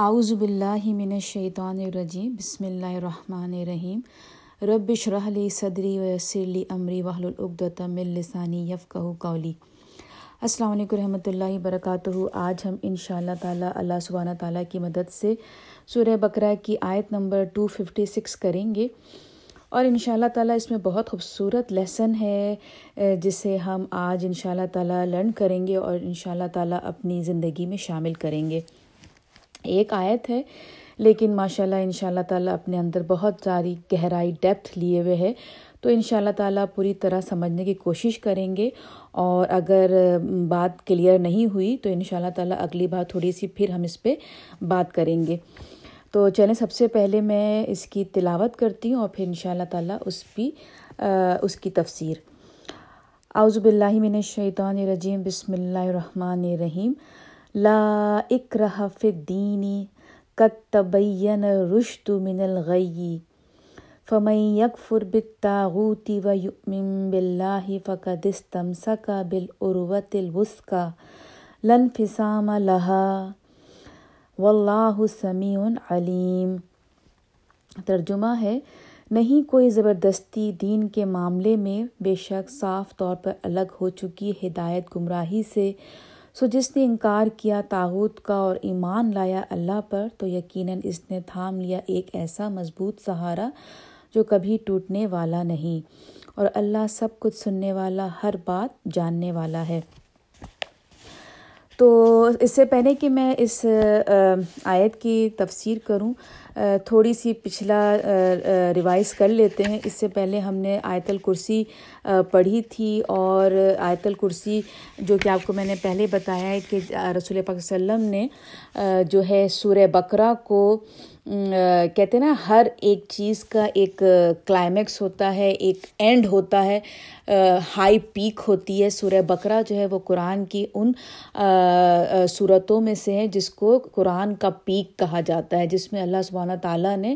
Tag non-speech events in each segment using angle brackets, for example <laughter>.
اعوذ باللہ من الشیطان الرجیم، بسم اللہ الرحمن الرحیم. رب اشرح لی صدری ویسر لی امری واحلل العقدۃ من لسانی یفقهوا قولی. السلام علیکم رحمۃ اللہ وبرکاتہ. آج ہم ان شاء اللہ تعالیٰ اللہ سبحانہ تعالیٰ کی مدد سے سورہ بقرہ کی آیت نمبر 256 کریں گے. اور ان شاء اللہ تعالیٰ اس میں بہت خوبصورت لیسن ہے جسے ہم آج ان شاء اللہ تعالیٰ لرن کریں گے اور ان شاء اللہ تعالیٰ اپنی زندگی میں شامل کریں گے۔ ایک آیت ہے، لیکن ماشاء اللہ ان شاء اللہ تعالیٰ اپنے اندر بہت ساری گہرائی ڈیپتھ لیے ہوئے ہے تو ان شاء اللہ تعالیٰ پوری طرح سمجھنے کی کوشش کریں گے۔ اور اگر بات کلیئر نہیں ہوئی، تو ان شاء اللہ تعالیٰ اگلی بار تھوڑی سی پھر ہم اس پہ بات کریں گے۔ تو چلیں، سب سے پہلے میں اس کی تلاوت کرتی ہوں اور پھر ان شاء اللہ تعالیٰ اس بھی اس کی تفسیر۔ اعوذ باللہ من الشیطان الرجیم، بسم اللہ الرحمن الرحیم۔ لا اکرہ فی الدین قد تبین رشد من الغی فمن یکفر بالتاغوت ویؤمن باللہ فقد استمسک بالعروۃ الوثقى لن فسام لها واللہ سمیع علیم۔ ترجمہ ہے، نہیں کوئی زبردستی دین کے معاملے میں بے شک صاف طور پر الگ ہو چکی ہدایت گمراہی سے سو جس نے انکار کیا تاغوت کا اور ایمان لایا اللہ پر، تو یقیناً اس نے تھام لیا ایک ایسا مضبوط سہارا جو کبھی ٹوٹنے والا نہیں۔ اور اللہ سب کچھ سننے والا، ہر بات جاننے والا ہے۔ تو اس سے پہلے کہ میں اس آیت کی تفسیر کروں تھوڑی سی پچھلا ریوائز کر لیتے ہیں۔ اس سے پہلے ہم نے آیت الکرسی پڑھی تھی اور آیت الکرسی جو کہ آپ کو میں نے پہلے بتایا ہے کہ رسول پاک وسلم نے جو ہے سورہ بقرہ کو کہتے ہیں نا، ہر ایک چیز کا ایک کلائمیکس ہوتا ہے، ایک اینڈ ہوتا ہے ہائی پیک ہوتی ہے۔ سورہ بقرہ جو ہے وہ قرآن کی ان صورتوں میں سے ہے جس کو قرآن کا پیک کہا جاتا ہے، جس میں اللہ سبحانہ تعالیٰ نے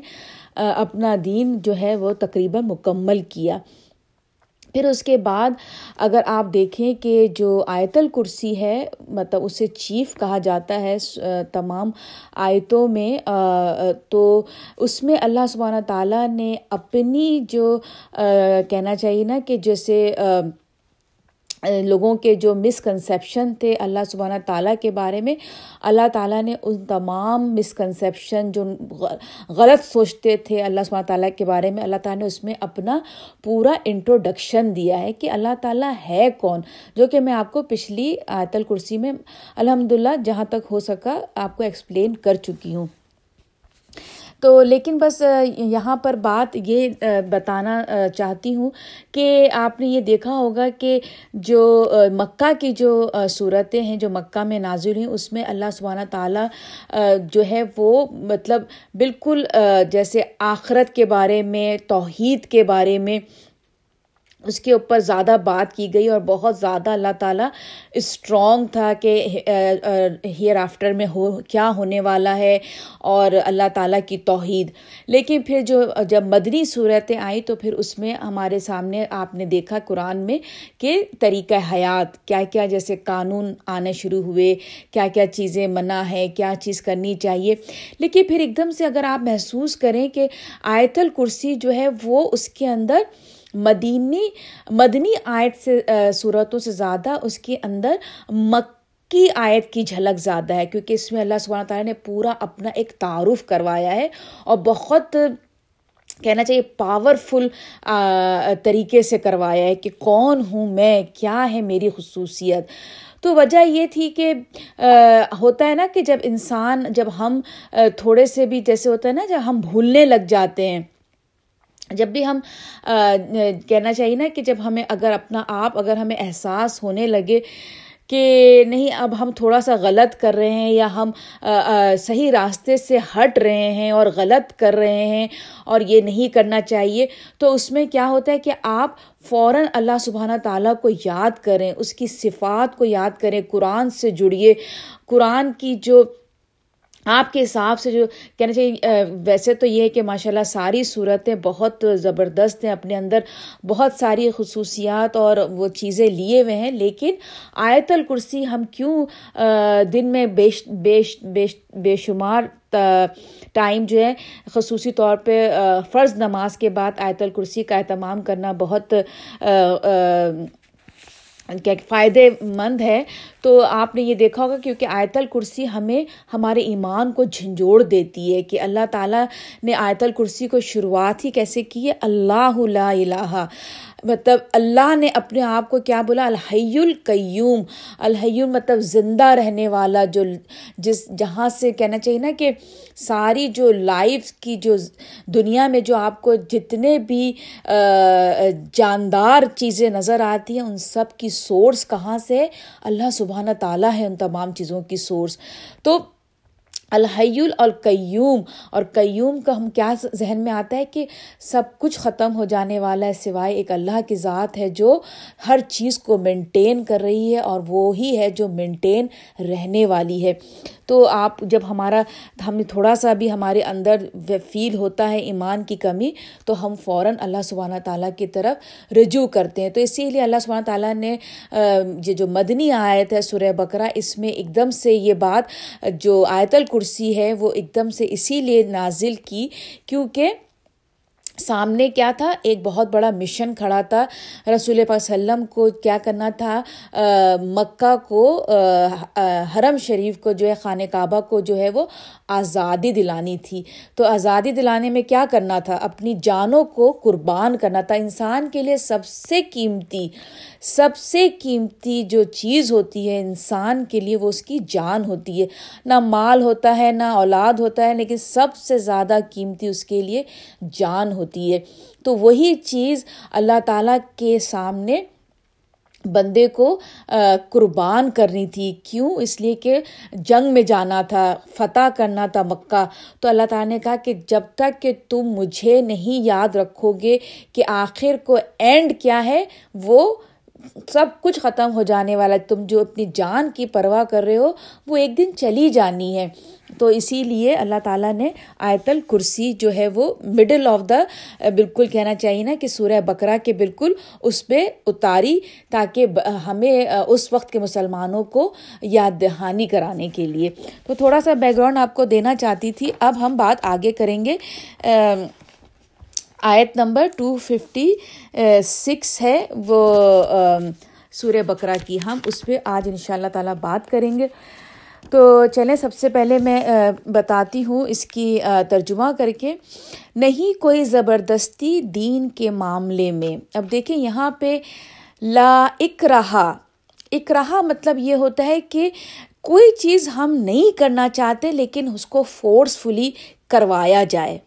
اپنا دین جو ہے وہ تقریباً مکمل کیا۔ پھر اس کے بعد اگر آپ دیکھیں کہ جو آیت الکرسی ہے مطلب اسے چیف کہا جاتا ہے تمام آیتوں میں تو اس میں اللہ سبحانہ تعالیٰ نے اپنی جو کہنا چاہیے نا کہ جیسے لوگوں کے جو مسکنسیپشن تھے اللہ سبحانہ تعالیٰ کے بارے میں، اللہ تعالیٰ نے ان تمام مسکنسیپشن جو غلط سوچتے تھے اللہ سبحانہ تعالیٰ کے بارے میں، اللہ تعالیٰ نے اس میں اپنا پورا انٹروڈکشن دیا ہے کہ اللہ تعالیٰ ہے کون۔ جو کہ میں آپ کو پچھلی آیت الکرسی میں الحمد للہ جہاں تک ہو سکا آپ کو ایکسپلین کر چکی ہوں۔ تو لیکن بس یہاں پر بات یہ بتانا چاہتی ہوں کہ آپ نے یہ دیکھا ہوگا کہ جو مکہ کی جو صورتیں ہیں، جو مکہ میں نازل ہیں اس میں اللہ سبحانہ تعالیٰ جو ہے وہ مطلب بالکل جیسے آخرت کے بارے میں، توحید کے بارے میں اس کے اوپر زیادہ بات کی گئی اور بہت زیادہ اللہ تعالیٰ اسٹرانگ تھا کہ ہیئر آفٹر میں ہو، کیا ہونے والا ہے اور اللہ تعالیٰ کی توحید۔ لیکن پھر جو جب مدنی صورتیں آئیں تو پھر اس میں ہمارے سامنے آپ نے دیکھا قرآن میں کہ طریقہ حیات، کیا کیا جیسے قانون آنے شروع ہوئے، کیا کیا چیزیں منع ہے کیا چیز کرنی چاہیے۔ لیکن پھر ایک دم سے اگر آپ محسوس کریں کہ آیت الکرسی جو ہے وہ اس کے اندر مدینی مدنی آیت سے صورتوں سے زیادہ اس کے اندر مکی آیت کی جھلک زیادہ ہے، کیونکہ اس میں اللہ سبحانہ تعالیٰ نے پورا اپنا ایک تعارف کروایا ہے اور بہت کہنا چاہیے پاورفل طریقے سے کروایا ہے کہ کون ہوں میں، کیا ہے میری خصوصیت۔ تو وجہ یہ تھی کہ ہوتا ہے نا کہ جب انسان، جب ہم تھوڑے سے بھی جیسے ہوتا ہے نا، جب ہم بھولنے لگ جاتے ہیں جب بھی ہم کہنا چاہیے نا کہ جب ہمیں اگر اپنا آپ، اگر ہمیں احساس ہونے لگے کہ نہیں، اب ہم تھوڑا سا غلط کر رہے ہیں یا ہم صحیح راستے سے ہٹ رہے ہیں اور غلط کر رہے ہیں اور یہ نہیں کرنا چاہیے، تو اس میں کیا ہوتا ہے کہ آپ فوراً اللہ سبحانہ تعالیٰ کو یاد کریں، اس کی صفات کو یاد کریں، قرآن سے جڑیے، قرآن کی جو آپ کے حساب سے جو کہنا چاہیے ویسے تو یہ ہے کہ ماشاء اللہ ساری صورتیں بہت زبردست ہیں، اپنے اندر بہت ساری خصوصیات اور وہ چیزیں لیے ہوئے ہیں، لیکن آیت الکرسی ہم کیوں دن میں بیش بیش بیش، بے شمار ٹائم جو ہے، خصوصی طور پہ فرض نماز کے بعد آیت الکرسی کا اہتمام کرنا بہت فائدے مند ہے، تو آپ نے یہ دیکھا ہوگا کیونکہ آیت الکرسی ہمیں ہمارے ایمان کو جھنجھوڑ دیتی ہے کہ اللہ تعالیٰ نے آیت الکرسی کو شروعات ہی کیسے کی ہے؟ اللہ لا الہ مطلب اللہ نے اپنے آپ کو کیا بولا؟ الحی القیوم۔ الحیون مطلب زندہ رہنے والا جو جس جہاں سے کہنا چاہیے نا کہ ساری جو لائف کی جو دنیا میں جو آپ کو جتنے بھی جاندار چیزیں نظر آتی ہیں، ان سب کی سورس کہاں سے اللہ سبحانہ تعالیٰ ہے ان تمام چیزوں کی سورس تو الحی القیوم اور قیوم کا ہم کیا ذہن میں آتا ہے کہ سب کچھ ختم ہو جانے والا ہے، سوائے ایک اللہ کی ذات ہے جو ہر چیز کو مینٹین کر رہی ہے، اور وہی ہے جو مینٹین رہنے والی ہے۔ تو آپ جب ہمارا ہم تھوڑا سا بھی ہمارے اندر فیل ہوتا ہے ایمان کی کمی، تو ہم فوراً اللہ سبحانہ تعالیٰ کی طرف رجوع کرتے ہیں۔ تو اسی لیے اللہ سبحانہ تعالیٰ نے یہ جو مدنی آیت ہے سورہ بکرا اس میں ایک دم سے یہ بات، جو آیت الکرسی ہے، وہ ایک دم سے اسی لیے نازل کی۔ کیونکہ سامنے کیا تھا؟ ایک بہت بڑا مشن کھڑا تھا۔ رسول پاک وسلم کو کیا کرنا تھا؟ مکہ کو حرم شریف کو جو ہے، خانہ کعبہ کو جو ہے، وہ آزادی دلانی تھی۔ تو آزادی دلانے میں کیا کرنا تھا؟ اپنی جانوں کو قربان کرنا تھا۔ انسان کے لیے سب سے قیمتی سب سے قیمتی جو چیز ہوتی ہے انسان کے لیے وہ اس کی جان ہوتی ہے۔ نہ مال ہوتا ہے، نہ اولاد ہوتا ہے، لیکن سب سے زیادہ قیمتی اس کے لیے جان ہوتی ہے۔ تو وہی چیز اللہ تعالیٰ کے سامنے بندے کو قربان کرنی تھی۔ کیوں؟ اس لیے کہ جنگ میں جانا تھا، فتح کرنا تھا مکہ۔ تو اللہ تعالیٰ نے کہا کہ جب تک کہ تم مجھے نہیں یاد رکھو گے کہ آخر کو اینڈ کیا ہے، وہ سب کچھ ختم ہو جانے والا تم جو اپنی جان کی پرواہ کر رہے ہو، وہ ایک دن چلی جانی ہے۔ تو اسی لیے اللہ تعالیٰ نے آیت الکرسی جو ہے وہ مڈل آف دا بالکل کہنا چاہیے نا کہ سورہ بکرا کے بالکل اس پہ اتاری تاکہ ہمیں، اس وقت کے مسلمانوں کو یاد دہانی کرانے کے لیے۔ تو تھوڑا سا بیک گراؤنڈ آپ کو دینا چاہتی تھی۔ اب ہم بات آگے کریں گے۔ آیت نمبر ٹو ففٹی سکس ہے، وہ سورہ بکرا کی ہم اس پہ آج ان شاء اللہ تعالیٰ بات کریں گے۔ تو چلیں، سب سے پہلے میں بتاتی ہوں اس کی ترجمہ کر کے۔ نہیں کوئی زبردستی دین کے معاملے میں۔ اب دیکھیں، یہاں پہ لا اک رہا اک رہا مطلب یہ ہوتا ہے کہ کوئی چیز ہم نہیں کرنا چاہتے لیکن اس کو فورسفلی کروایا جائے۔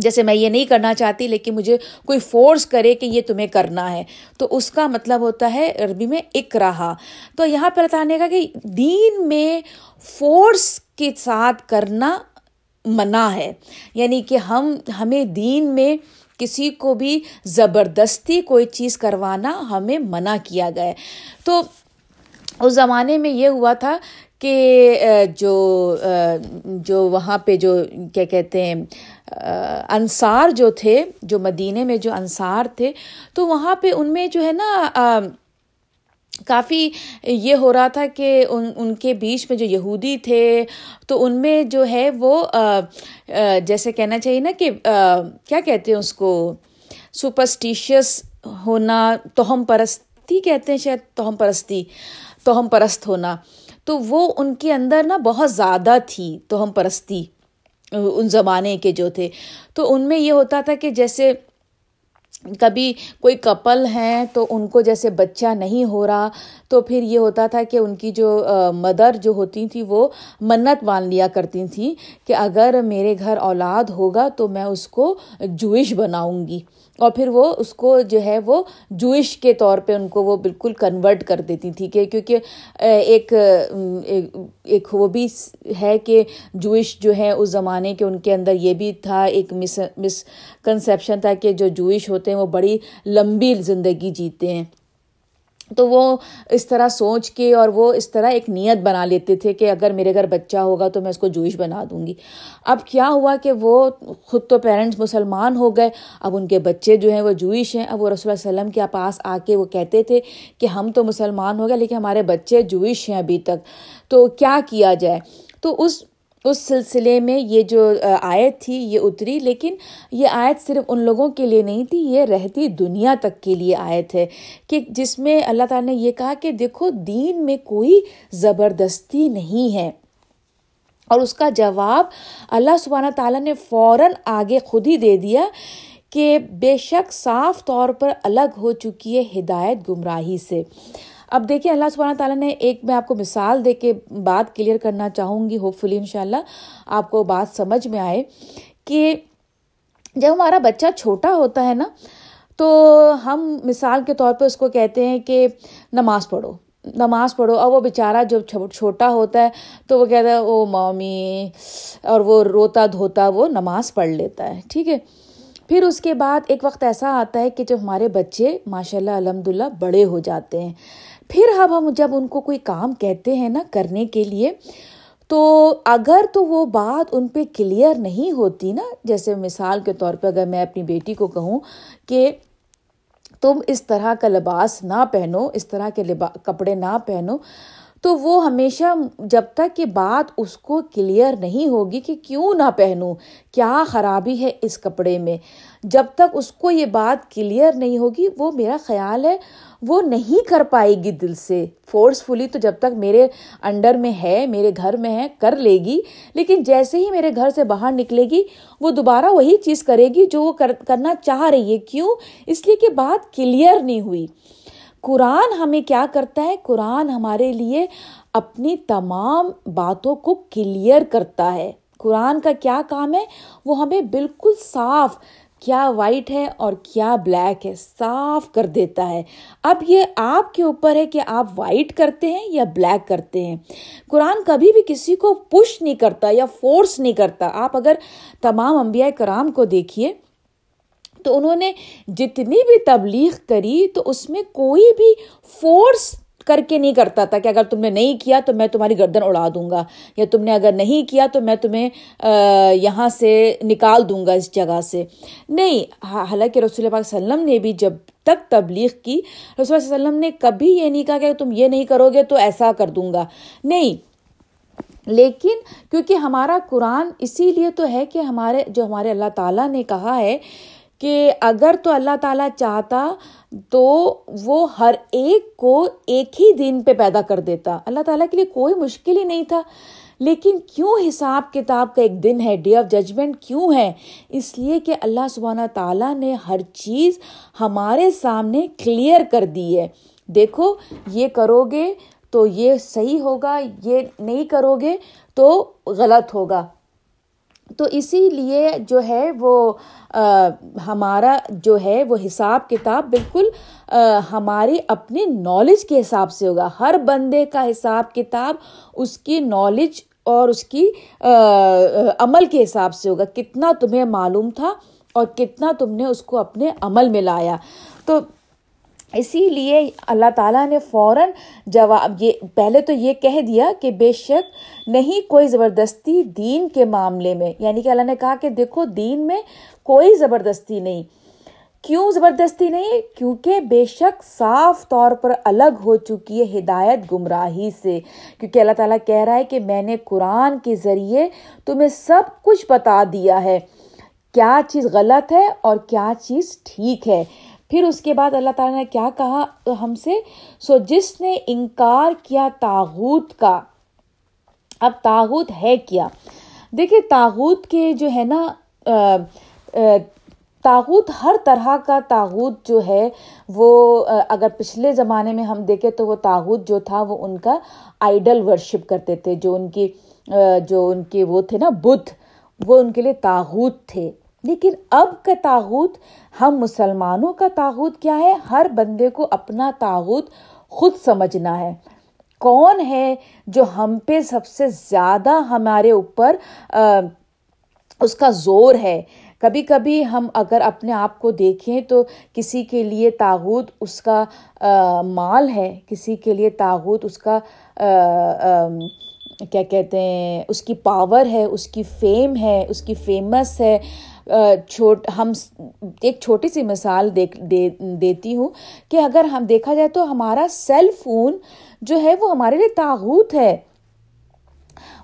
جیسے میں یہ نہیں کرنا چاہتی، لیکن مجھے کوئی فورس کرے کہ یہ تمہیں کرنا ہے۔ تو اس کا مطلب ہوتا ہے عربی میں اک رہا تو یہاں پہ بتانے کا کہ دین میں فورس کے ساتھ کرنا منع ہے۔ یعنی کہ ہم، ہمیں دین میں کسی کو بھی زبردستی کوئی چیز کروانا ہمیں منع کیا گیا ہے۔ تو اس زمانے میں یہ ہوا تھا کہ، جو جو وہاں پہ جو، کیا کہتے ہیں انصار جو تھے، جو مدینے میں جو انصار تھے، تو وہاں پہ ان میں جو ہے نا کافی یہ ہو رہا تھا کہ ان ان کے بیچ میں جو یہودی تھے، تو ان میں جو ہے وہ جیسے کہنا چاہیے نا کہ کیا کہتے ہیں اس کو سپرسٹیشیس ہونا توہم پرستی کہتے ہیں شاید توہم پرستی توہم پرست ہونا، تو وہ ان کے اندر نا بہت زیادہ تھی توہم پرستی۔ ان زمانے کے جو تھے۔ تو ان میں یہ ہوتا تھا کہ جیسے کبھی کوئی کپل ہیں تو ان کو جیسے بچہ نہیں ہو رہا تو پھر یہ ہوتا تھا کہ ان کی جو مدر جو ہوتی تھیں وہ منت مان لیا کرتی تھیں کہ اگر میرے گھر اولاد ہوگا تو میں اس کو جوئش بناؤں گی۔ اور پھر وہ اس کو جو ہے، وہ جوئش کے طور پہ ان کو وہ بالکل کنورٹ کر دیتی تھی کہ، کیونکہ ایک ایک وہ بھی ہے کہ جوئش جو ہے اس زمانے کے ان کے اندر یہ بھی تھا، ایک مس مس کنسیپشن تھا کہ جو جوئش ہوتے ہیں وہ بڑی لمبی زندگی جیتے ہیں۔ تو وہ اس طرح سوچ کے اور وہ اس طرح ایک نیت بنا لیتے تھے کہ اگر میرے گھر بچہ ہوگا تو میں اس کو جوئش بنا دوں گی۔ اب کیا ہوا کہ وہ خود تو پیرنٹس مسلمان ہو گئے، اب ان کے بچے جو ہیں وہ جوئش ہیں۔ اب وہ رسول اللہ علیہ وسلم کے پاس آ کے وہ کہتے تھے کہ ہم تو مسلمان ہو گئے لیکن ہمارے بچے جوئش ہیں ابھی تک، تو کیا کیا جائے؟ تو اس اس سلسلے میں یہ جو آیت تھی، یہ اتری، لیکن یہ آیت صرف ان لوگوں کے لیے نہیں تھی، یہ رہتی دنیا تک کے لیے آیت ہے، کہ جس میں اللہ تعالیٰ نے یہ کہا کہ دیکھو، دین میں کوئی زبردستی نہیں ہے۔ اور اس کا جواب اللہ سبحانہ تعالیٰ نے فوراً آگے خود ہی دے دیا کہ بے شک صاف طور پر الگ ہو چکی ہے ہدایت گمراہی سے۔ اب دیکھیں اللہ سبحانہ تعالیٰ نے ایک میں آپ کو مثال دے کے بات کلیئر کرنا چاہوں گی ہوپ فلی ان شاء اللہ آپ کو بات سمجھ میں آئے کہ جب ہمارا بچہ چھوٹا ہوتا ہے نا، تو ہم مثال کے طور پہ اس کو کہتے ہیں کہ نماز پڑھو نماز پڑھو۔ اور وہ بیچارہ جب چھوٹا ہوتا ہے تو وہ کہتا ہے، او مامی، اور وہ روتا دھوتا وہ نماز پڑھ لیتا ہے۔ ٹھیک ہے؟ پھر اس کے بعد ایک وقت ایسا آتا ہے کہ جب ہمارے بچے ماشاء اللہ الحمد للہ بڑے ہو جاتے ہیں۔ پھر اب ہم جب ان کو کوئی کام کہتے ہیں نا کرنے کے لیے، تو اگر تو وہ بات ان پہ کلیئر نہیں ہوتی نا، جیسے مثال کے طور پہ اگر میں اپنی بیٹی کو کہوں کہ تم اس طرح کا لباس نہ پہنو، اس طرح کے لبا، کپڑے نہ پہنو، تو وہ ہمیشہ جب تک کہ بات اس کو کلیئر نہیں ہوگی کہ کیوں نہ پہنوں کیا خرابی ہے اس کپڑے میں، جب تک اس کو یہ بات کلیئر نہیں ہوگی، وہ میرا خیال ہے وہ نہیں کر پائے گی دل سے۔ فورسفلی تو جب تک میرے انڈر میں ہے، میرے گھر میں ہے، کر لے گی۔ لیکن جیسے ہی میرے گھر سے باہر نکلے گی، وہ دوبارہ وہی چیز کرے گی جو وہ کرنا چاہ رہی ہے۔ کیوں؟ اس لیے کہ بات کلیئر نہیں ہوئی۔ قرآن ہمیں کیا کرتا ہے؟ قرآن ہمارے لیے اپنی تمام باتوں کو کلیئر کرتا ہے۔ قرآن کا کیا کام ہے؟ وہ ہمیں بالکل صاف کیا وائٹ ہے اور کیا بلیک ہے، صاف کر دیتا ہے۔ اب یہ آپ کے اوپر ہے کہ آپ وائٹ کرتے ہیں یا بلیک کرتے ہیں۔ قرآن کبھی بھی کسی کو پش نہیں کرتا یا فورس نہیں کرتا۔ آپ اگر تمام انبیاء کرام کو دیکھیے، تو انہوں نے جتنی بھی تبلیغ کری تو اس میں کوئی بھی فورس کر کے نہیں کرتا تھا کہ اگر تم نے نہیں کیا تو میں تمہاری گردن اڑا دوں گا، یا تم نے اگر نہیں کیا تو میں تمہیں یہاں سے نکال دوں گا اس جگہ سے۔ نہیں حالانکہ رسول اللہ علیہ وسلم نے بھی جب تک تبلیغ کی، رسول اللہ علیہ وسلم نے کبھی یہ نہیں کہا کہ تم یہ نہیں کرو گے تو ایسا کر دوں گا۔ نہیں، لیکن کیونکہ ہمارا قرآن اسی لیے تو ہے کہ ہمارے، جو ہمارے اللہ تعالیٰ نے کہا ہے کہ اگر تو اللہ تعالیٰ چاہتا تو وہ ہر ایک کو ایک ہی دن پہ پیدا کر دیتا۔ اللہ تعالیٰ کے لیے کوئی مشکل ہی نہیں تھا۔ لیکن کیوں حساب کتاب کا ایک دن ہے؟ ڈے آف ججمنٹ کیوں ہے؟ اس لیے کہ اللہ سبحانہ تعالیٰ نے ہر چیز ہمارے سامنے کلیئر کر دی ہے۔ دیکھو، یہ کرو گے تو یہ صحیح ہوگا، یہ نہیں کرو گے تو غلط ہوگا۔ تو اسی لیے جو ہے وہ ہمارا جو ہے وہ حساب کتاب بالکل ہماری اپنی نالج کے حساب سے ہوگا۔ ہر بندے کا حساب کتاب اس کی نالج اور اس کی عمل کے حساب سے ہوگا۔ کتنا تمہیں معلوم تھا اور کتنا تم نے اس کو اپنے عمل میں لایا۔ تو اسی لیے اللہ تعالیٰ نے فوراً جواب یہ پہلے تو یہ کہہ دیا کہ بے شک نہیں کوئی زبردستی دین کے معاملے میں۔ یعنی کہ اللہ نے کہا کہ دیکھو دین میں کوئی زبردستی نہیں۔ کیوں زبردستی نہیں؟ کیونکہ بے شک صاف طور پر الگ ہو چکی ہے ہدایت گمراہی سے۔ کیونکہ اللہ تعالیٰ کہہ رہا ہے کہ میں نے قرآن کے ذریعے تمہیں سب کچھ بتا دیا ہے۔ کیا چیز غلط ہے اور کیا چیز ٹھیک ہے؟ پھر اس کے بعد اللہ تعالیٰ نے کیا کہا؟ ہم سے، سو جس نے انکار کیا تاغوت کا، اب تاغوت ہے کیا؟ دیکھیے، تاغوت کے جو ہے نا تاغوت ہر طرح کا تاغوت جو ہے، وہ اگر پچھلے زمانے میں ہم دیکھیں تو وہ تاغوت جو تھا، وہ ان کا آئیڈل ورشپ کرتے تھے، جو ان کی جو ان کے وہ تھے نا، بدھ، وہ ان کے لیے تاغوت تھے۔ لیکن اب کا تاغوت، ہم مسلمانوں کا تاغوت کیا ہے؟ ہر بندے کو اپنا تاغوت خود سمجھنا ہے۔ کون ہے جو ہم پہ سب سے زیادہ ہمارے اوپر اس کا زور ہے؟ کبھی کبھی ہم اگر اپنے آپ کو دیکھیں تو کسی کے لیے تاغوت اس کا مال ہے، کسی کے لیے تاغوت اس کا کیا کہتے ہیں، اس کی پاور ہے، اس کی فیم ہے، اس کی فیمس ہے۔ چھوٹ، ہم ایک چھوٹی سی مثال دیکھ، دے، دیتی ہوں کہ اگر ہم دیکھا جائے تو ہمارا سیل فون جو ہے وہ ہمارے لیے تاغوت ہے۔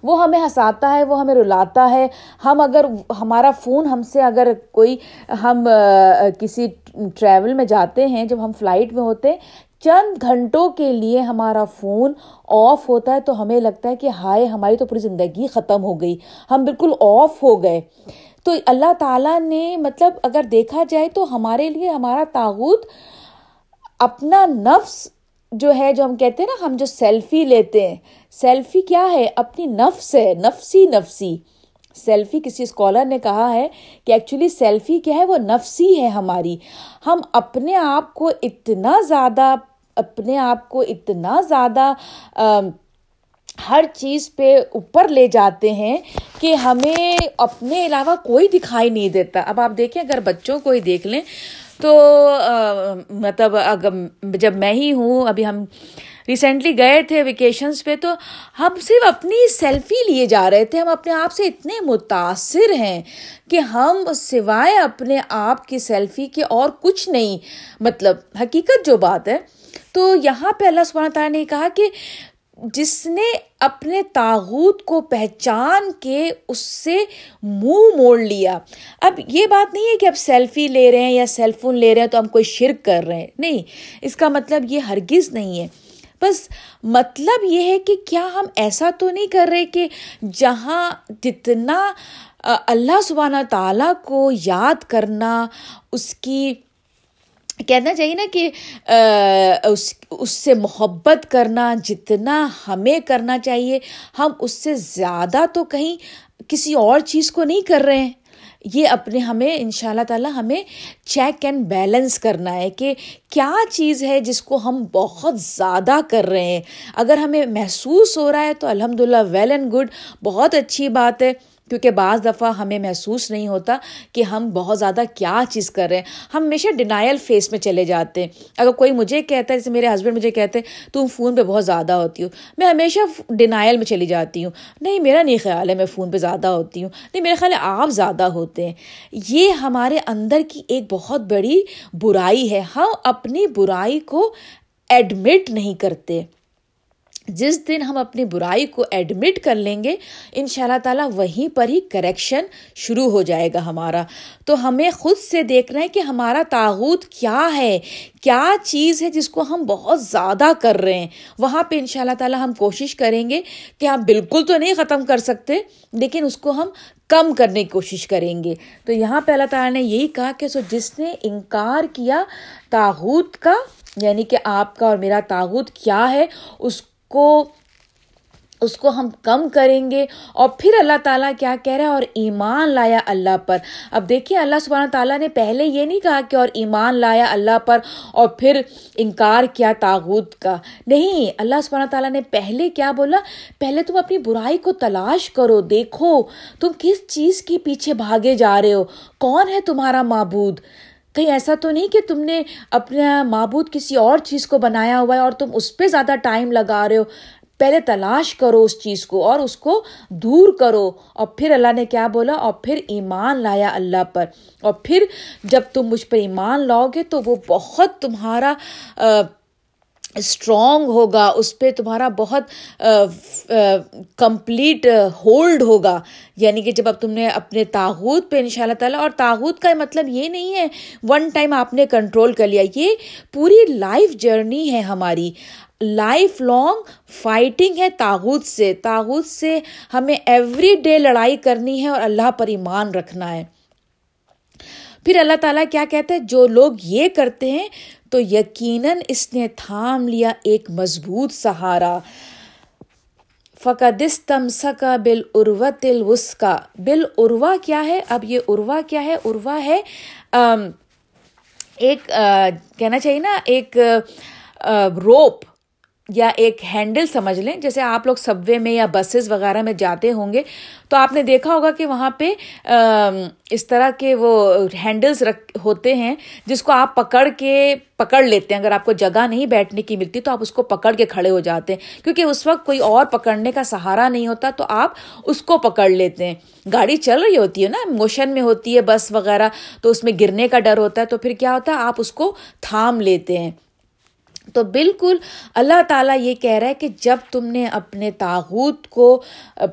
وہ ہمیں ہنساتا ہے، وہ ہمیں رلاتا ہے۔ ہم اگر ہمارا فون ہم سے اگر کوئی ہم کسی ٹریول میں جاتے ہیں، جب ہم فلائٹ میں ہوتے ہیں، چند گھنٹوں کے لیے ہمارا فون آف ہوتا ہے تو ہمیں لگتا ہے کہ ہائے ہماری تو پوری زندگی ختم ہو گئی۔ ہم بالکل آف ہو گئے۔ تو اللہ تعالیٰ نے مطلب اگر دیکھا جائے تو ہمارے لیے ہمارا تاغت اپنا نفس جو ہے جو ہم کہتے ہیں نا، ہم جو سیلفی لیتے ہیں۔ سیلفی کیا ہے؟ اپنی نفس ہے، نفسی نفسی۔ سیلفی، کسی اسکالر نے کہا ہے کہ ایکچولی سیلفی کیا ہے؟ وہ نفسی ہے ہماری۔ ہم اپنے آپ کو اتنا زیادہ، اپنے آپ کو اتنا زیادہ ہر چیز پہ اوپر لے جاتے ہیں کہ ہمیں اپنے علاوہ کوئی دکھائی نہیں دیتا۔ اب آپ دیکھیں، اگر بچوں کو ہی دیکھ لیں تو مطلب اگر جب میں ہی ہوں، ابھی ہم ریسنٹلی گئے تھے ویکیشنس پہ، تو ہم صرف اپنی سیلفی لیے جا رہے تھے۔ ہم اپنے آپ سے اتنے متاثر ہیں کہ ہم سوائے اپنے آپ کی سیلفی کے اور کچھ نہیں۔ مطلب حقیقت جو بات ہے، تو یہاں پہ اللہ سبحانہ تعالیٰ نے کہا کہ جس نے اپنے تاغوت کو پہچان کے اس سے منہ موڑ لیا۔ اب یہ بات نہیں ہے کہ اب سیلفی لے رہے ہیں یا سیل فون لے رہے ہیں تو ہم کوئی شرک کر رہے ہیں۔ نہیں، اس کا مطلب یہ ہرگز نہیں ہے۔ بس مطلب یہ ہے کہ کیا ہم ایسا تو نہیں کر رہے کہ جہاں جتنا اللہ سبحانہ تعالیٰ کو یاد کرنا، اس کی کہنا چاہیے نا کہ اس اس سے محبت کرنا، جتنا ہمیں کرنا چاہیے، ہم اس سے زیادہ تو کہیں کسی اور چیز کو نہیں کر رہے ہیں۔ یہ اپنے، ہمیں ان شاء اللہ تعالیٰ ہمیں چیک اینڈ بیلنس کرنا ہے کہ کیا چیز ہے جس کو ہم بہت زیادہ کر رہے ہیں۔ اگر ہمیں محسوس ہو رہا ہے تو الحمد للہ ویل اینڈ گڈ بہت اچھی بات ہے۔ کیونکہ بعض دفعہ ہمیں محسوس نہیں ہوتا کہ ہم بہت زیادہ کیا چیز کر رہے ہیں۔ ہم ہمیشہ ڈینائل فیس میں چلے جاتے ہیں۔ اگر کوئی مجھے کہتا ہے، جیسے میرے ہسبینڈ مجھے کہتے ہیں تم فون پہ بہت زیادہ ہوتی ہو میں ہمیشہ ڈینائل میں چلی جاتی ہوں۔ نہیں، میرا نہیں خیال ہے میں فون پہ زیادہ ہوتی ہوں۔ نہیں، میرا خیال ہے آپ زیادہ ہوتے ہیں۔ یہ ہمارے اندر کی ایک بہت بڑی برائی ہے۔ ہم اپنی برائی کو ایڈمٹ نہیں کرتے۔ جس دن ہم اپنی برائی کو ایڈمٹ کر لیں گے ان شاء اللہ تعالیٰ وہیں پر ہی کریکشن شروع ہو جائے گا ہمارا۔ تو ہمیں خود سے دیکھنا ہے کہ ہمارا تاغوت کیا ہے، کیا چیز ہے جس کو ہم بہت زیادہ کر رہے ہیں۔ وہاں پہ ان شاء اللہ تعالیٰ ہم کوشش کریں گے کہ ہم بالکل تو نہیں ختم کر سکتے، لیکن اس کو ہم کم کرنے کی کوشش کریں گے۔ تو یہاں پہ اللہ تعالیٰ نے یہی کہا کہ سو جس نے انکار کیا تاغوت کا یعنی کہ آپ کا اور میرا تاغوت کیا ہے، اس کو اس کو ہم کم کریں گے اور پھر اللہ تعالیٰ کیا کہہ رہا ہے اور ایمان لایا اللہ پر۔ اب دیکھیے اللہ سبحانہ تعالیٰ نے پہلے یہ نہیں کہا کہ اور ایمان لایا اللہ پر اور پھر انکار کیا تاغت کا۔ نہیں، اللہ سبحانہ تعالیٰ نے پہلے کیا بولا؟ پہلے تم اپنی برائی کو تلاش کرو، دیکھو تم کس چیز کے پیچھے بھاگے جا رہے ہو؟ کون ہے تمہارا معبود؟ کہیں ایسا تو نہیں کہ تم نے اپنا معبود کسی اور چیز کو بنایا ہوا ہے اور تم اس پہ زیادہ ٹائم لگا رہے ہو؟ پہلے تلاش کرو اس چیز کو اور اس کو دور کرو۔ اور پھر اللہ نے کیا بولا؟ اور پھر ایمان لایا اللہ پر۔ اور پھر جب تم مجھ پر ایمان لاؤ گے تو وہ بہت تمہارا اسٹرانگ ہوگا، اس پہ تمہارا بہت کمپلیٹ ہولڈ ہوگا۔ یعنی کہ جب اب تم نے اپنے تاغوت پہ ان شاء اللہ تعالیٰ، اور تاغوت کا مطلب یہ نہیں ہے ون ٹائم آپ نے کنٹرول کر لیا۔ یہ پوری لائف جرنی ہے ہماری۔ لائف لانگ فائٹنگ ہے تاغوت سے۔ تاغوت سے ہمیں ایوری ڈے لڑائی کرنی ہے اور اللہ پر ایمان رکھنا ہے۔ پھر اللہ تعالیٰ کیا کہتے ہیں جو لوگ یہ کرتے ہیں تو یقیناً اس نے تھام لیا ایک مضبوط سہارا۔ فقدستم سکا بال اروت الوسکا بال عروا کیا ہے؟ اب یہ اروا کیا ہے؟ عروا ہے ایک کہنا چاہیے نا، ایک روپ۔ یا ایک ہینڈل سمجھ لیں، جیسے آپ لوگ سب وے میں یا بسز وغیرہ میں جاتے ہوں گے، تو آپ نے دیکھا ہوگا کہ وہاں پہ اس طرح کے وہ ہینڈلس رکھ، ہوتے ہیں، جس کو آپ پکڑ کے پکڑ لیتے ہیں۔ اگر آپ کو جگہ نہیں بیٹھنے کی ملتی تو آپ اس کو پکڑ کے کھڑے ہو جاتے ہیں، کیونکہ اس وقت کوئی اور پکڑنے کا سہارا نہیں ہوتا، تو آپ اس کو پکڑ لیتے ہیں۔ گاڑی چل رہی ہوتی ہے نا موشن میں ہوتی ہے بس وغیرہ، تو اس میں گرنے کا ڈر ہوتا ہے، تو پھر کیا ہوتا ہے، آپ اس کو تھام لیتے ہیں۔ تو بالکل اللہ تعالیٰ یہ کہہ رہا ہے کہ جب تم نے اپنے تاغوت کو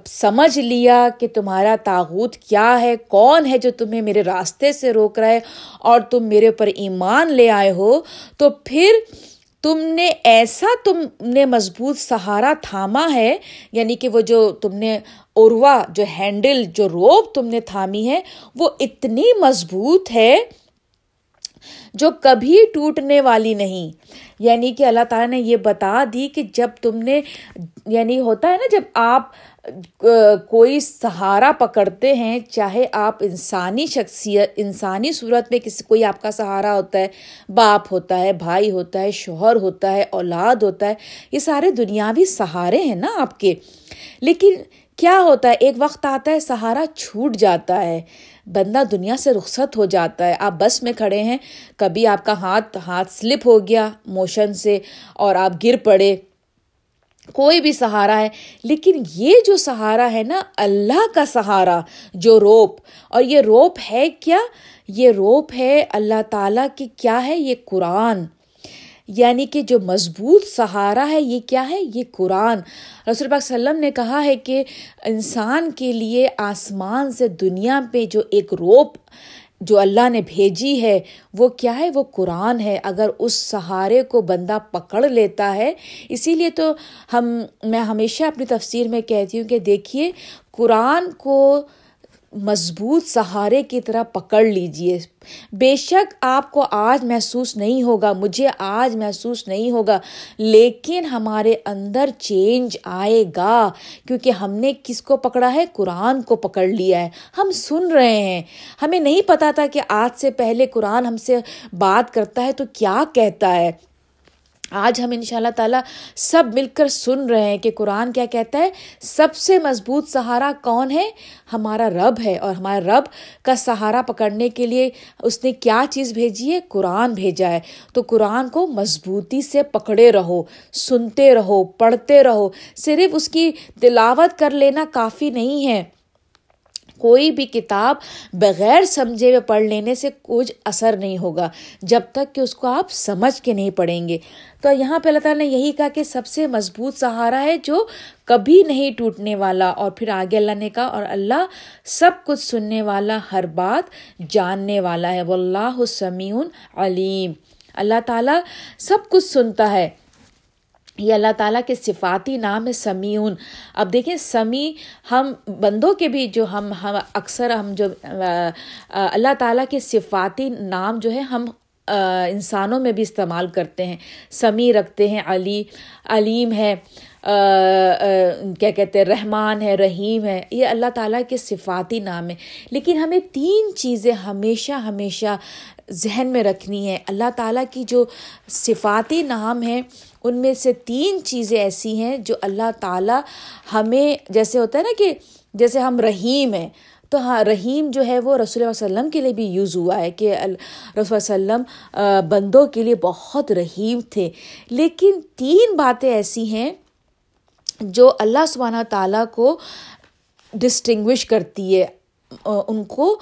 سمجھ لیا کہ تمہارا تاغوت کیا ہے، کون ہے جو تمہیں میرے راستے سے روک رہا ہے اور تم میرے اوپر ایمان لے آئے ہو، تو پھر تم نے ایسا تم نے مضبوط سہارا تھاما ہے یعنی کہ وہ جو تم نے اروا جو ہینڈل، جو روپ تم نے تھامی ہے، وہ اتنی مضبوط ہے جو کبھی ٹوٹنے والی نہیں۔ یعنی کہ اللہ تعالیٰ نے یہ بتا دی کہ جب تم نے یعنی ہوتا ہے نا، جب آپ کوئی سہارا پکڑتے ہیں، چاہے آپ انسانی شخصیت، انسانی صورت میں کسی، کوئی آپ کا سہارا ہوتا ہے، باپ ہوتا ہے، بھائی ہوتا ہے، شوہر ہوتا ہے، اولاد ہوتا ہے، یہ سارے دنیاوی سہارے ہیں نا آپ کے۔ لیکن کیا ہوتا ہے، ایک وقت آتا ہے سہارا چھوٹ جاتا ہے۔ بندہ دنیا سے رخصت ہو جاتا ہے۔ آپ بس میں کھڑے ہیں، کبھی آپ کا ہاتھ ہاتھ سلپ ہو گیا موشن سے اور آپ گر پڑے۔ کوئی بھی سہارا ہے، لیکن یہ جو سہارا ہے نا، اللہ کا سہارا، جو روپ۔ اور یہ روپ ہے کیا؟ یہ روپ ہے اللہ تعالیٰ کی، کیا ہے؟ یہ قرآن۔ یعنی کہ جو مضبوط سہارا ہے، یہ کیا ہے؟ یہ قرآن۔ رسول پاک وسلم نے کہا ہے کہ انسان کے لیے آسمان سے دنیا پہ جو ایک روپ جو اللہ نے بھیجی ہے، وہ کیا ہے؟ وہ قرآن ہے۔ اگر اس سہارے کو بندہ پکڑ لیتا ہے، اسی لیے تو ہم، میں ہمیشہ اپنی تفسیر میں کہتی ہوں کہ دیکھیے، قرآن کو مضبوط سہارے کی طرح پکڑ لیجیے بے شک آپ کو آج محسوس نہیں ہوگا، مجھے آج محسوس نہیں ہوگا، لیکن ہمارے اندر چینج آئے گا، کیونکہ ہم نے کس کو پکڑا ہے؟ قرآن کو پکڑ لیا ہے۔ ہم سن رہے ہیں۔ ہمیں نہیں پتا تھا کہ آج سے پہلے قرآن ہم سے بات کرتا ہے تو کیا کہتا ہے۔ آج ہم ان شاء اللہ تعالیٰ سب مل کر سن رہے ہیں کہ قرآن کیا کہتا ہے، سب سے مضبوط سہارا کون ہے؟ ہمارا رب ہے اور ہمارا رب کا سہارا پکڑنے کے لیے اس نے کیا چیز بھیجی ہے؟ قرآن بھیجا ہے۔ تو قرآن کو مضبوطی سے پکڑے رہو، سنتے رہو، پڑھتے رہو۔ صرف اس کی تلاوت کر لینا کافی نہیں ہے۔ کوئی بھی کتاب بغیر سمجھے ہوئے پڑھ لینے سے کچھ اثر نہیں ہوگا، جب تک کہ اس کو آپ سمجھ کے نہیں پڑھیں گے۔ تو یہاں پہ اللہ تعالیٰ نے یہی کہا کہ سب سے مضبوط سہارا ہے جو کبھی نہیں ٹوٹنے والا، اور پھر آگے اللہ نے کہا، اور اللہ سب کچھ سننے والا، ہر بات جاننے والا ہے۔ وہ اللہ سمیون علیم اللہ تعالیٰ سب کچھ سنتا ہے۔ یہ اللہ تعالیٰ کے صفاتی نام ہے سمیون اب دیکھیں سمیع ہم بندوں کے بھی جو ہم ہم اکثر ہم جو اللہ تعالیٰ کے صفاتی نام جو ہے، ہم انسانوں میں بھی استعمال کرتے ہیں۔ سمیع رکھتے ہیں، علی، علیم ہے کیا کہتے ہیں، رحمان ہے، رحیم ہے۔ یہ اللہ تعالیٰ کے صفاتی نام ہے لیکن ہمیں تین چیزیں ہمیشہ ہمیشہ ذہن میں رکھنی ہے اللہ تعالیٰ کی جو صفاتی نام ہے ان میں سے تین چیزیں ایسی ہیں جو اللہ تعالیٰ ہمیں، جیسے ہوتا ہے نا کہ جیسے ہم رحیم ہیں تو ہاں رحیم جو ہے وہ رسول اللہ وسلم کے لیے بھی یوز ہوا ہے کہ رسول وسلم بندوں کے لیے بہت رحیم تھے۔ لیکن تین باتیں ایسی ہیں جو اللہ سبحانہ تعالیٰ کو ڈسٹنگوش کرتی ہے۔ ان کو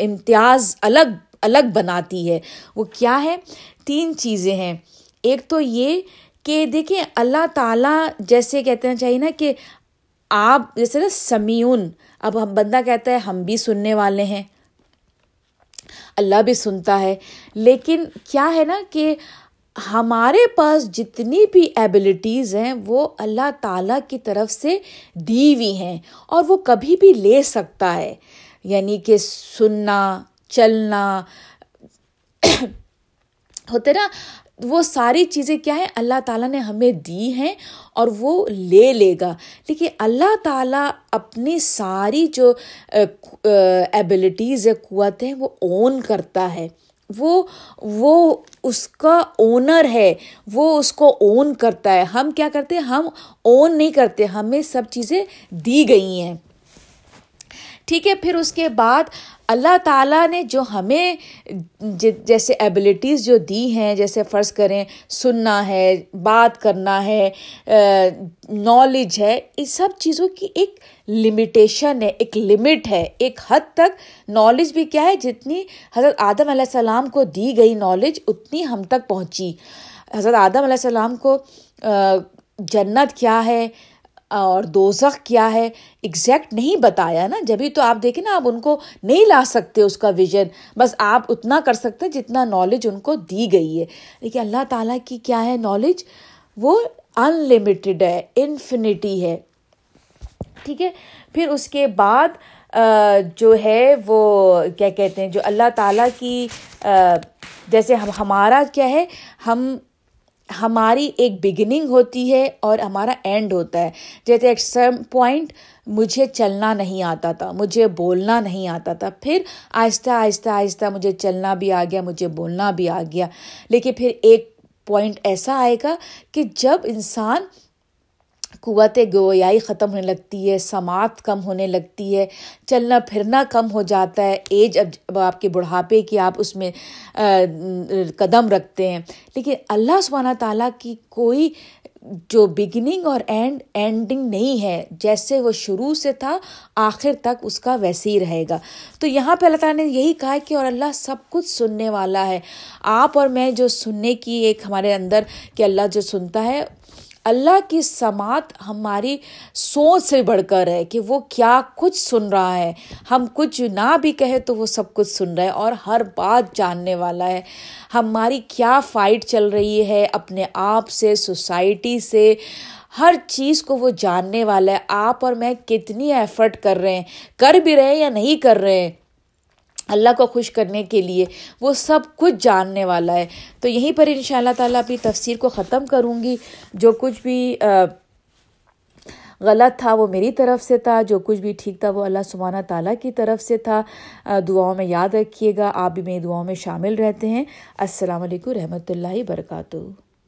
امتیاز الگ الگ بناتی ہے۔ وہ کیا ہے؟ تین چیزیں ہیں۔ ایک تو یہ کہ دیکھیں، اللہ تعالیٰ جیسے کہتے ہیں، چاہیے نا کہ آپ جیسے نا سمیون، اب ہم بندہ کہتا ہے ہم بھی سننے والے ہیں، اللہ بھی سنتا ہے۔ لیکن کیا ہے نا کہ ہمارے پاس جتنی بھی ایبلٹیز ہیں، وہ اللہ تعالیٰ کی طرف سے دی ہوئی ہیں اور وہ کبھی بھی لے سکتا ہے۔ یعنی کہ سننا، چلنا۔ <coughs> ہوتے نا وہ ساری چیزیں کیا ہیں؟ اللہ تعالیٰ نے ہمیں دی ہیں اور وہ لے لے گا۔ لیکن اللہ تعالیٰ اپنی ساری جو ایبلٹیز ہے قوت ہیں، وہ اون کرتا ہے۔ وہ وہ اس کا اونر ہے۔ وہ اس کو اون کرتا ہے۔ ہم کیا کرتے ہیں؟ ہم اون نہیں کرتے۔ ہمیں سب چیزیں دی گئی ہیں۔ ٹھیک ہے، پھر اس کے بعد اللہ تعالیٰ نے جو ہمیں جیسے ایبلٹیز جو دی ہیں، جیسے فرض کریں سننا ہے، بات کرنا ہے نالج ہے اس سب چیزوں کی ایک لمیٹیشن ہے، ایک لمٹ ہے، ایک حد تک نالج بھی کیا ہے، جتنی حضرت آدم علیہ السلام کو دی گئی نالج اتنی ہم تک پہنچی۔ حضرت آدم علیہ السلام کو جنت کیا ہے؟ اور دوزخ کیا ہے؟ ایگزیکٹ نہیں بتایا نا۔ جبھی تو آپ دیکھیں نا، آپ ان کو نہیں لا سکتے اس کا ویژن بس آپ اتنا کر سکتے جتنا نالج ان کو دی گئی ہے۔ لیکن اللہ تعالیٰ کی کیا ہے نالج وہ ان لمیٹیڈ ہے انفینٹی ہے۔ ٹھیک ہے؟ پھر اس کے بعد جو ہے وہ کیا کہتے ہیں، جو اللہ تعالیٰ کی جیسے ہم، ہمارا کیا ہے، ہم ہماری ایک بگننگ ہوتی ہے اور ہمارا اینڈ ہوتا ہے۔ جیسے ایٹ سم پوائنٹ مجھے چلنا نہیں آتا تھا، مجھے بولنا نہیں آتا تھا۔ پھر آہستہ آہستہ آہستہ مجھے چلنا بھی آ گیا، مجھے بولنا بھی آ گیا۔ لیکن پھر ایک پوائنٹ ایسا آئے گا کہ جب انسان قوت گویائی ختم ہونے لگتی ہے، سماعت کم ہونے لگتی ہے، چلنا پھرنا کم ہو جاتا ہے۔ ایج اب آپ کے بڑھاپے کی آپ اس میں قدم رکھتے ہیں۔ لیکن اللہ سبحانہ تعالیٰ کی کوئی جو بگننگ اور اینڈ اینڈنگ نہیں ہے۔ جیسے وہ شروع سے تھا، آخر تک اس کا ویسے ہی رہے گا۔ تو یہاں پہ اللہ تعالیٰ نے یہی کہا کہ اور اللہ سب کچھ سننے والا ہے۔ آپ اور میں جو سننے کی ایک ہمارے اندر کہ اللہ جو سنتا ہے اللہ کی سماعت ہماری سوچ سے بڑھ کر ہے کہ وہ کیا کچھ سن رہا ہے۔ ہم کچھ نہ بھی کہے تو وہ سب کچھ سن رہا ہے اور ہر بات جاننے والا ہے۔ ہماری کیا فائٹ چل رہی ہے اپنے آپ سے، سوسائٹی سے۔ ہر چیز کو وہ جاننے والا ہے۔ آپ اور میں کتنی ایفرٹ کر رہے ہیں، کر بھی رہے یا نہیں کر رہے۔ ہیں اللہ کو خوش کرنے کے لیے وہ سب کچھ جاننے والا ہے۔ تو یہیں پر ان شاء اللہ تعالیٰ اپنی تفسیر کو ختم کروں گی۔ جو کچھ بھی غلط تھا وہ میری طرف سے تھا۔ جو کچھ بھی ٹھیک تھا وہ اللہ سبحانہ تعالیٰ کی طرف سے تھا۔ دعاؤں میں یاد رکھیے گا۔ آپ بھی میری دعاؤں میں شامل رہتے ہیں۔ السلام علیکم رحمۃ اللہ برکاتہ